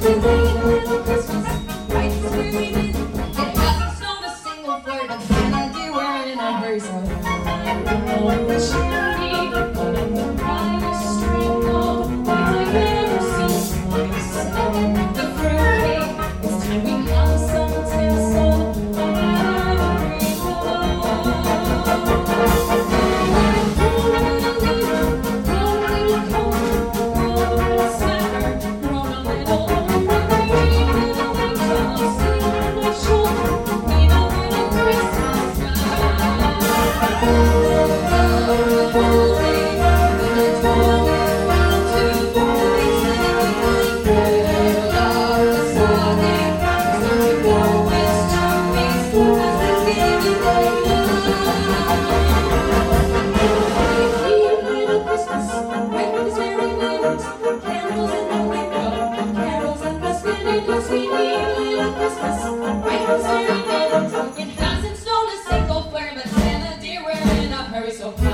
Thank you. so